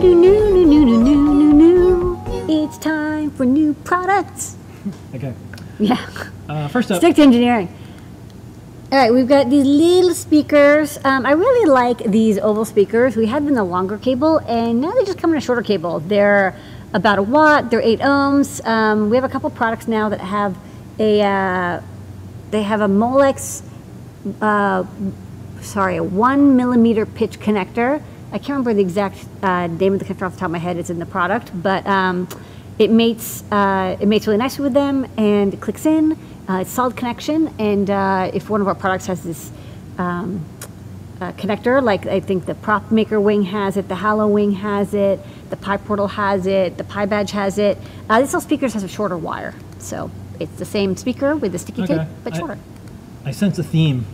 new, new, new, new, new, new, new. It's time for new products. Okay. Yeah. Uh, first up, Stick to engineering. All right, we've got these little speakers. Um, I really like these oval speakers. We had them in the longer cable, and now they just come in a shorter cable. They're about a watt. They're eight ohms. Um, we have a couple products now that have a uh, they have a Molex, uh, sorry, a one millimeter pitch connector. I can't remember the exact uh, name of the connector off the top of my head. It's in the product, but um, it mates uh, it mates really nicely with them, and it clicks in. Uh, it's solid connection, and uh, if one of our products has this um, uh, connector, like I think the Prop Maker Wing has it, the HalloWing has it, the PyPortal has it, the PyBadge has it. Uh, this little speakers has a shorter wire, so it's the same speaker with the sticky Okay. tape, but I- shorter. I sense a theme.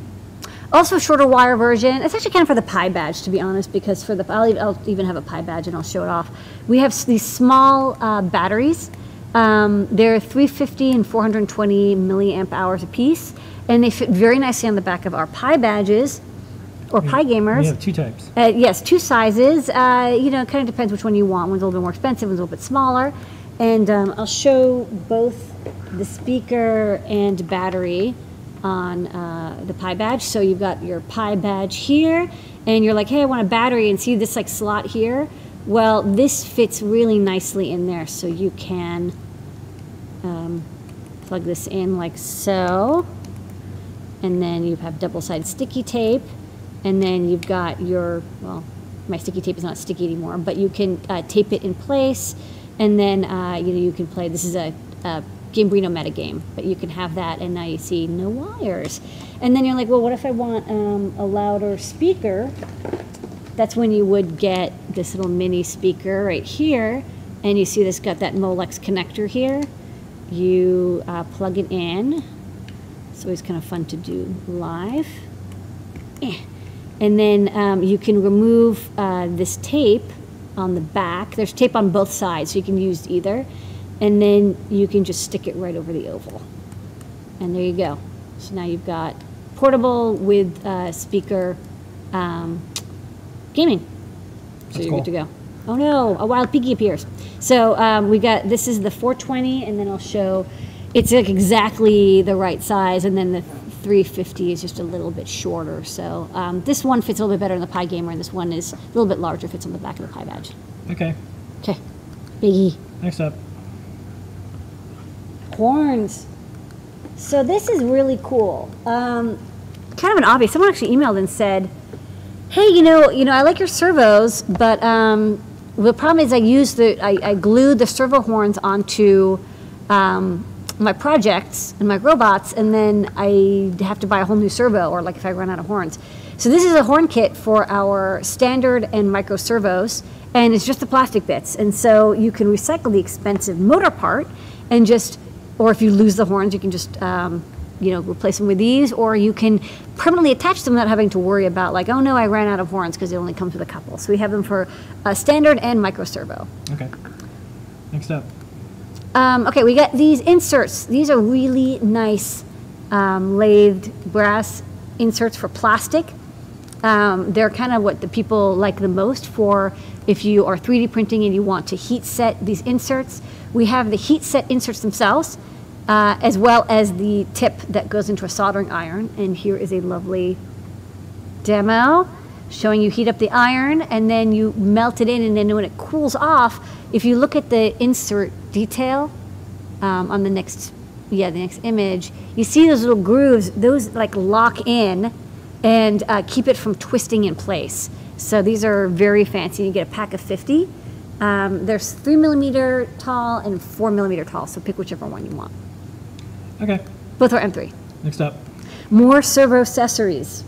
Also, shorter wire version. It's actually kind of for the PyBadge, to be honest, because for the I'll, I'll even have a PyBadge and I'll show it off. We have these small uh, batteries. Um, they're 350 and 420 milliamp hours a piece, and they fit very nicely on the back of our PyBadges or PyGamers. We have two types. Uh, yes, two sizes. Uh, you know, it kind of depends which one you want. One's a little bit more expensive, one's a little bit smaller. And um, I'll show both the speaker and battery on uh, the PyBadge. So you've got your PyBadge here, and you're like, hey, I want a battery, and see this like slot here. Well, this fits really nicely in there, so you can um, plug this in like so and then you have double-sided sticky tape, and then you've got your, well, my sticky tape is not sticky anymore, but you can uh, tape it in place, and then, uh, you know, you can play, this is a, a Gambrino metagame, but you can have that, and now you see no wires. And then you're like, well, what if I want um, a louder speaker? That's when you would get this little mini speaker right here, and you see this got that Molex connector here. You uh, plug it in, it's always kind of fun to do live. Eh. And then um, you can remove uh, this tape on the back. There's tape on both sides, so you can use either. And then you can just stick it right over the oval. And there you go. So now you've got portable with uh, speaker um, gaming. So That's you're cool. good to go. Oh no, a wild piggy appears. So um, we got this is the 420, and then I'll show it's like exactly the right size, and then the 350 is just a little bit shorter. So um, this one fits a little bit better in the PyGamer, and this one is a little bit larger, fits on the back of the PyBadge. Okay. Okay, biggie Next up. Horns. So this is really cool. Um, kind of an obvious. Someone actually emailed and said, "Hey, you know, you know, I like your servos, but um, the problem is I use the I, I glued the servo horns onto um, my projects and my robots, and then I have to buy a whole new servo, or like if I run out of horns. So this is a horn kit for our standard and micro servos, and it's just the plastic bits, and so you can recycle the expensive motor part and just or if you lose the horns, you can just, um, you know, replace them with these, or you can permanently attach them without having to worry about like, oh no, I ran out of horns because it only comes with a couple. So we have them for uh, standard and micro servo. Okay. Next up. Um, okay, we got these inserts. These are really nice um, lathed brass inserts for plastic. Um, they're kind of what the people like the most for if you are 3D printing and you want to heat set these inserts. We have the heat set inserts themselves, uh, as well as the tip that goes into a soldering iron. And here is a lovely demo showing you heat up the iron and then you melt it in and then when it cools off if you look at the insert detail um, on the next yeah the next image you see those little grooves those like lock in and uh, keep it from twisting in place so these are very fancy you get a pack of 50 um, there's three millimeter tall and four millimeter tall so pick whichever one you want Okay. both are m3 Next up. more servo accessories.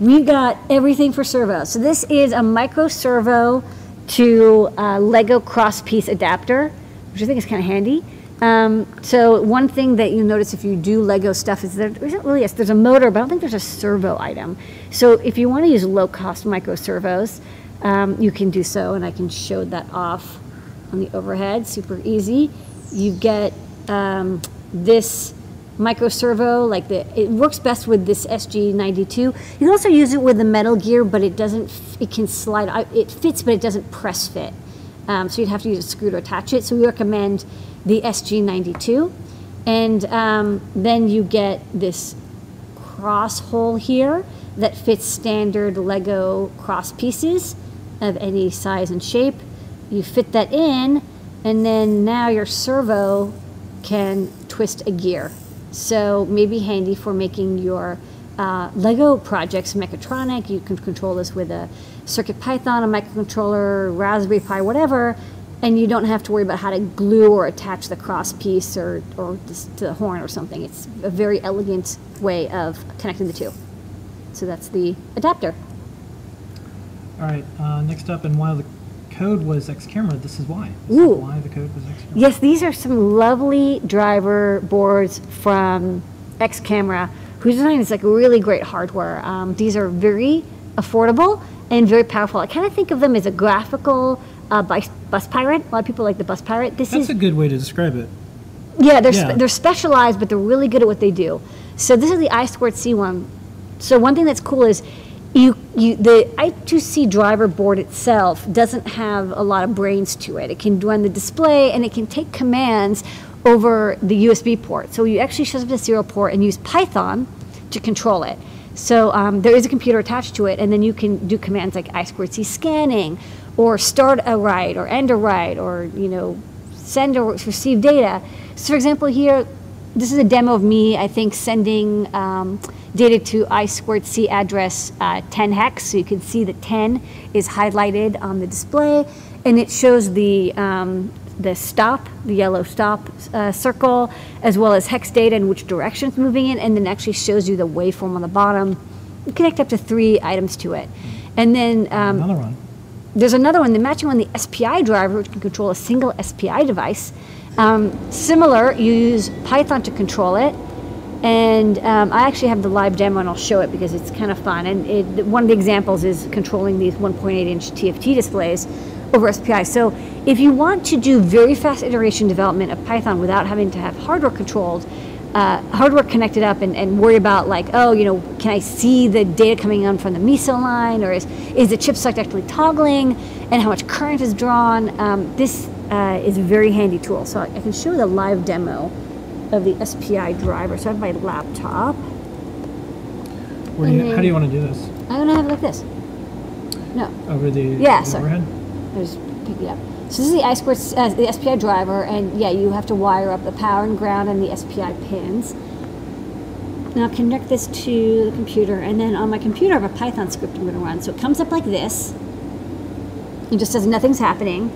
We've got everything for servo. So this is a micro servo to uh, Lego cross piece adapter, which I think is kind of handy. Um, so one thing that you notice if you do Lego stuff is there isn't really a, there's a motor, but I don't think there's a servo item. So if you want to use low cost micro servos, um, you can do so, and I can show that off on the overhead. Super easy. You get um, this micro servo, like the, it works best with this SG92. You can also use it with the metal gear, but it doesn't, it can slide, it fits, but it doesn't press fit. Um, so you'd have to use a screw to attach it. So we recommend the SG92. And um, then you get this cross hole here that fits standard Lego cross pieces of any size and shape. You fit that in, and then now your servo can twist a gear. So maybe handy for making your uh, Lego projects mechatronic. You can control this with a CircuitPython, a microcontroller, Raspberry Pi, whatever, and you don't have to worry about how to glue or attach the cross piece or, or to the horn or something. It's a very elegant way of connecting the two. So that's the adapter. All right. Uh, next up, and while the code was Excamera, this is why. This is why the code was Excamera. Yes, these are some lovely driver boards from Excamera, whose design is like really great hardware. Um, these are very affordable and very powerful. I kind of think of them as a graphical uh, bus pirate. A lot of people like the bus pirate. This That's is a good way to describe it. yeah, they're, Yeah. Spe- they're specialized, but they're really good at what they do. So this is the I squared C one. So one thing that's cool is you, you the I2C driver board itself doesn't have a lot of brains to it. It can run the display and it can take commands over the USB port. So you actually shows up the serial port and use Python to control it. So um, there is a computer attached to it, and then you can do commands like I squared C scanning, or start a write, or end a write, or you know send or receive data. So, for example, here, this is a demo of me, I think, sending um, data to I squared C address uh, 10 hex. So you can see that 10 is highlighted on the display, and it shows the um, the stop, the yellow stop uh, circle, as well as hex data and which direction it's moving in, and then actually shows you the waveform on the bottom. You connect up to three items to it. And then um, Another one. There's another one, the matching one, the SPI driver, which can control a single SPI device. Um, similar, you use Python to control it. And um, I actually have the live demo and I'll show it because it's kind of fun. And it, one of the examples is controlling these 1.8 inch TFT displays over SPI. So if you want to do very fast iteration development of Python without having to have hardware controlled, uh, hardware connected up and, and worry about like, oh, you know, can I see the data coming on from the MISO line or is, is the chip select actually toggling and how much current is drawn? Um, this uh, is a very handy tool. So I, I can show the live demo of the SPI driver. So I have my laptop. Where do you, how do you want to do this? I'm gonna have it like this. No, Over the Yeah, sorry. overhead? I just pick it up. So this is the I squared, uh, the SPI driver, and yeah, you have to wire up the power and ground and the SPI pins. Now connect this to the computer, and then on my computer I have a Python script I'm going to run. So it comes up like this. It just says nothing's happening.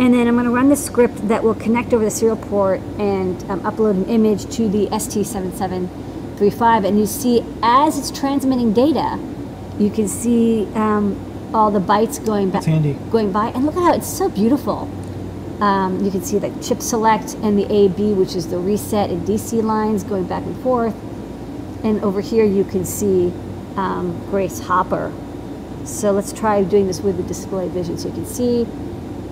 And then I'm going to run this script that will connect over the serial port and um, upload an image to the ST7735. And you see, as it's transmitting data, you can see um, all the bytes going back, going by. And look at how it's so beautiful. Um, you can see the chip select and the AB, which is the reset and DC lines going back and forth. And over here you can see um, Grace Hopper. So let's try doing this with the display vision. So you can see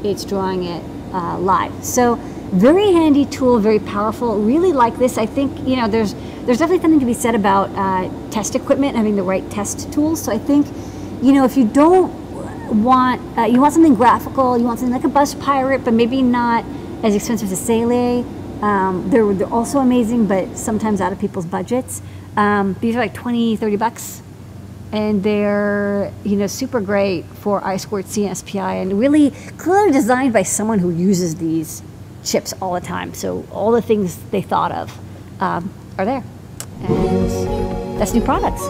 it's drawing it uh, live. So very handy tool, very powerful. Really like this. I think you know there's there's definitely something to be said about uh, test equipment, having the right test tools. So I think you know if you don't want uh, you want something graphical, you want something like a Bus Pirate, but maybe not as expensive as a Saleae. Um, they're, they're also amazing, but sometimes out of people's budgets. Um, these are like 20, 30 bucks and they're you know super great for I squared C and SPI, and really clearly designed by someone who uses these chips all the time. So all the things they thought of um, are there, and that's new products.